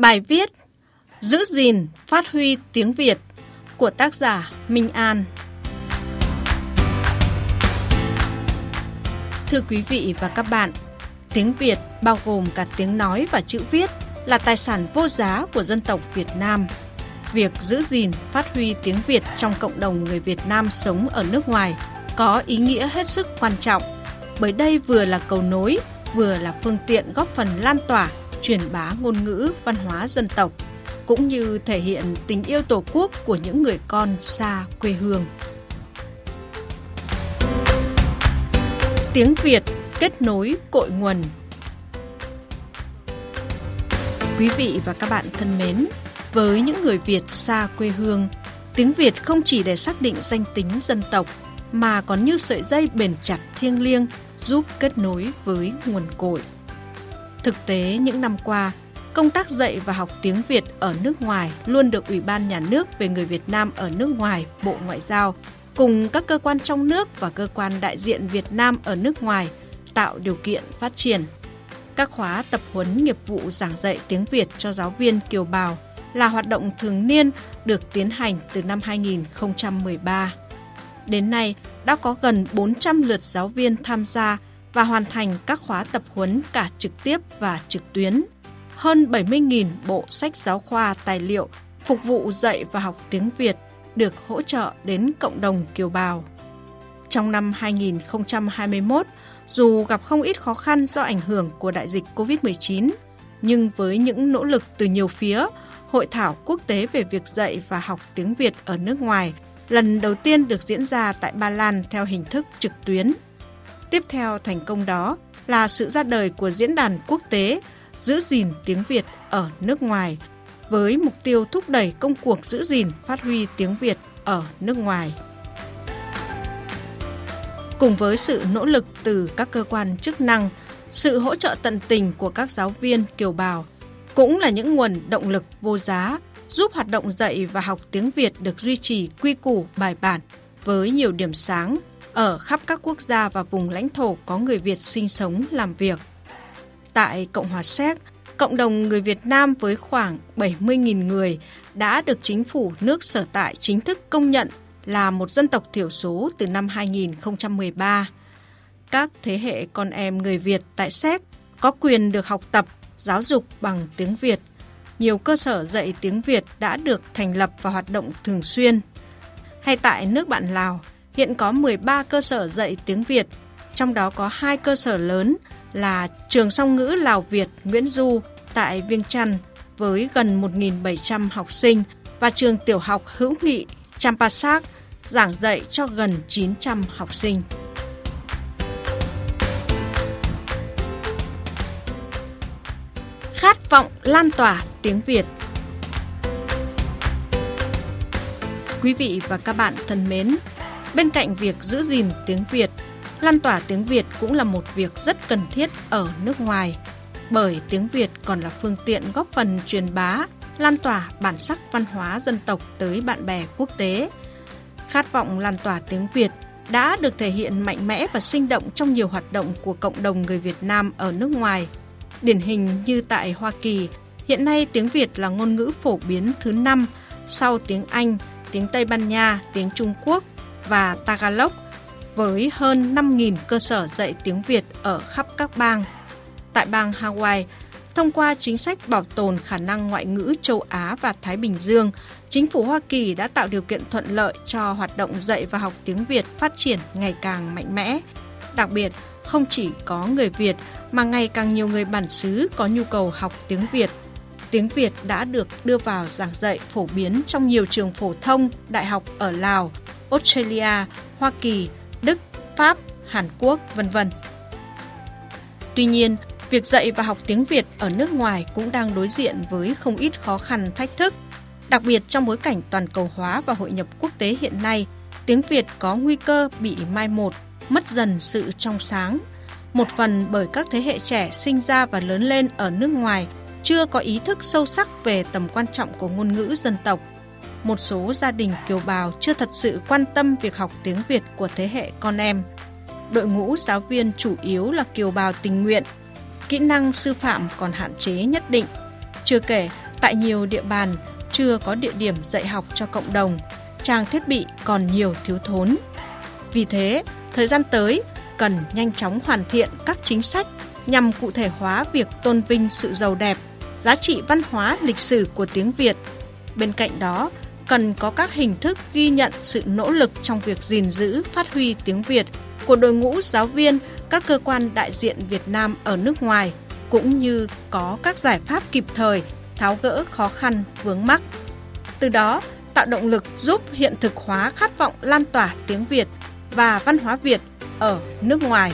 Bài viết Giữ gìn, phát huy tiếng Việt của tác giả Minh An Thưa quý vị và các bạn, tiếng Việt bao gồm cả tiếng nói và chữ viết là tài sản vô giá của dân tộc Việt Nam. Việc giữ gìn, phát huy tiếng Việt trong cộng đồng người Việt Nam sống ở nước ngoài có ý nghĩa hết sức quan trọng, bởi đây vừa là cầu nối, vừa là phương tiện góp phần lan tỏa, truyền bá ngôn ngữ, văn hóa dân tộc, cũng như thể hiện tình yêu Tổ quốc của những người con xa quê hương. Tiếng Việt kết nối cội nguồn Quý vị và các bạn thân mến, với những người Việt xa quê hương, tiếng Việt không chỉ để xác định danh tính dân tộc mà còn như sợi dây bền chặt thiêng liêng giúp kết nối với nguồn cội. Thực tế những năm qua, công tác dạy và học tiếng Việt ở nước ngoài luôn được Ủy ban Nhà nước về người Việt Nam ở nước ngoài, Bộ Ngoại giao cùng các cơ quan trong nước và cơ quan đại diện Việt Nam ở nước ngoài tạo điều kiện phát triển. Các khóa tập huấn nghiệp vụ giảng dạy tiếng Việt cho giáo viên kiều bào là hoạt động thường niên được tiến hành từ năm 2013. Đến nay, đã có gần 400 lượt giáo viên tham gia và hoàn thành các khóa tập huấn cả trực tiếp và trực tuyến. Hơn 70.000 bộ sách giáo khoa tài liệu phục vụ dạy và học tiếng Việt được hỗ trợ đến cộng đồng kiều bào. Trong năm 2021, dù gặp không ít khó khăn do ảnh hưởng của đại dịch COVID-19, nhưng với những nỗ lực từ nhiều phía, Hội thảo quốc tế về việc dạy và học tiếng Việt ở nước ngoài lần đầu tiên được diễn ra tại Ba Lan theo hình thức trực tuyến. Tiếp theo thành công đó là sự ra đời của diễn đàn quốc tế giữ gìn tiếng Việt ở nước ngoài với mục tiêu thúc đẩy công cuộc giữ gìn phát huy tiếng Việt ở nước ngoài. Cùng với sự nỗ lực từ các cơ quan chức năng, sự hỗ trợ tận tình của các giáo viên kiều bào cũng là những nguồn động lực vô giá giúp hoạt động dạy và học tiếng Việt được duy trì quy củ bài bản với nhiều điểm sáng ở khắp các quốc gia và vùng lãnh thổ có người Việt sinh sống làm việc. Tại Cộng hòa Séc, cộng đồng người Việt Nam với khoảng 70.000 người đã được chính phủ nước sở tại chính thức công nhận là một dân tộc thiểu số từ năm 2013. Các thế hệ con em người Việt tại Séc có quyền được học tập, giáo dục bằng tiếng Việt. Nhiều cơ sở dạy tiếng Việt đã được thành lập và hoạt động thường xuyên. Hay tại nước bạn Lào, hiện có 13 cơ sở dạy tiếng Việt, trong đó có hai cơ sở lớn là Trường Song ngữ Lào Việt Nguyễn Du tại Viêng Chăn với gần 1.700 học sinh và trường tiểu học hữu nghị Champasak giảng dạy cho gần 900 học sinh. Khát vọng lan tỏa tiếng Việt Quý vị và các bạn thân mến, bên cạnh việc giữ gìn tiếng Việt, lan tỏa tiếng Việt cũng là một việc rất cần thiết ở nước ngoài, bởi tiếng Việt còn là phương tiện góp phần truyền bá, lan tỏa bản sắc văn hóa dân tộc tới bạn bè quốc tế. Khát vọng lan tỏa tiếng Việt đã được thể hiện mạnh mẽ và sinh động trong nhiều hoạt động của cộng đồng người Việt Nam ở nước ngoài. Điển hình như tại Hoa Kỳ, hiện nay tiếng Việt là ngôn ngữ phổ biến thứ năm sau tiếng Anh, tiếng Tây Ban Nha, tiếng Trung Quốc và Tagalog với hơn 5.000 cơ sở dạy tiếng Việt ở khắp các bang. Tại bang Hawaii, thông qua chính sách bảo tồn khả năng ngoại ngữ châu Á và Thái Bình Dương, chính phủ Hoa Kỳ đã tạo điều kiện thuận lợi cho hoạt động dạy và học tiếng Việt phát triển ngày càng mạnh mẽ. Đặc biệt, không chỉ có người Việt mà ngày càng nhiều người bản xứ có nhu cầu học tiếng Việt. Tiếng Việt đã được đưa vào giảng dạy phổ biến trong nhiều trường phổ thông, đại học ở Lào, Australia, Hoa Kỳ, Đức, Pháp, Hàn Quốc, vân vân. Tuy nhiên, việc dạy và học tiếng Việt ở nước ngoài cũng đang đối diện với không ít khó khăn thách thức. Đặc biệt trong bối cảnh toàn cầu hóa và hội nhập quốc tế hiện nay, tiếng Việt có nguy cơ bị mai một, mất dần sự trong sáng. Một phần bởi các thế hệ trẻ sinh ra và lớn lên ở nước ngoài chưa có ý thức sâu sắc về tầm quan trọng của ngôn ngữ dân tộc. Một số gia đình kiều bào chưa thật sự quan tâm việc học tiếng Việt của thế hệ con em. Đội ngũ giáo viên chủ yếu là kiều bào tình nguyện kỹ năng sư phạm còn hạn chế nhất định. Chưa kể, Tại nhiều địa bàn chưa có địa điểm dạy học cho cộng đồng, trang thiết bị còn nhiều thiếu thốn. Vì thế, thời gian tới cần nhanh chóng hoàn thiện các chính sách nhằm cụ thể hóa việc tôn vinh sự giàu đẹp, giá trị văn hóa lịch sử của tiếng Việt. Bên cạnh đó, cần có các hình thức ghi nhận sự nỗ lực trong việc gìn giữ, phát huy tiếng Việt của đội ngũ giáo viên, các cơ quan đại diện Việt Nam ở nước ngoài, cũng như có các giải pháp kịp thời tháo gỡ khó khăn vướng mắc. Từ đó, tạo động lực giúp hiện thực hóa khát vọng lan tỏa tiếng Việt và văn hóa Việt ở nước ngoài.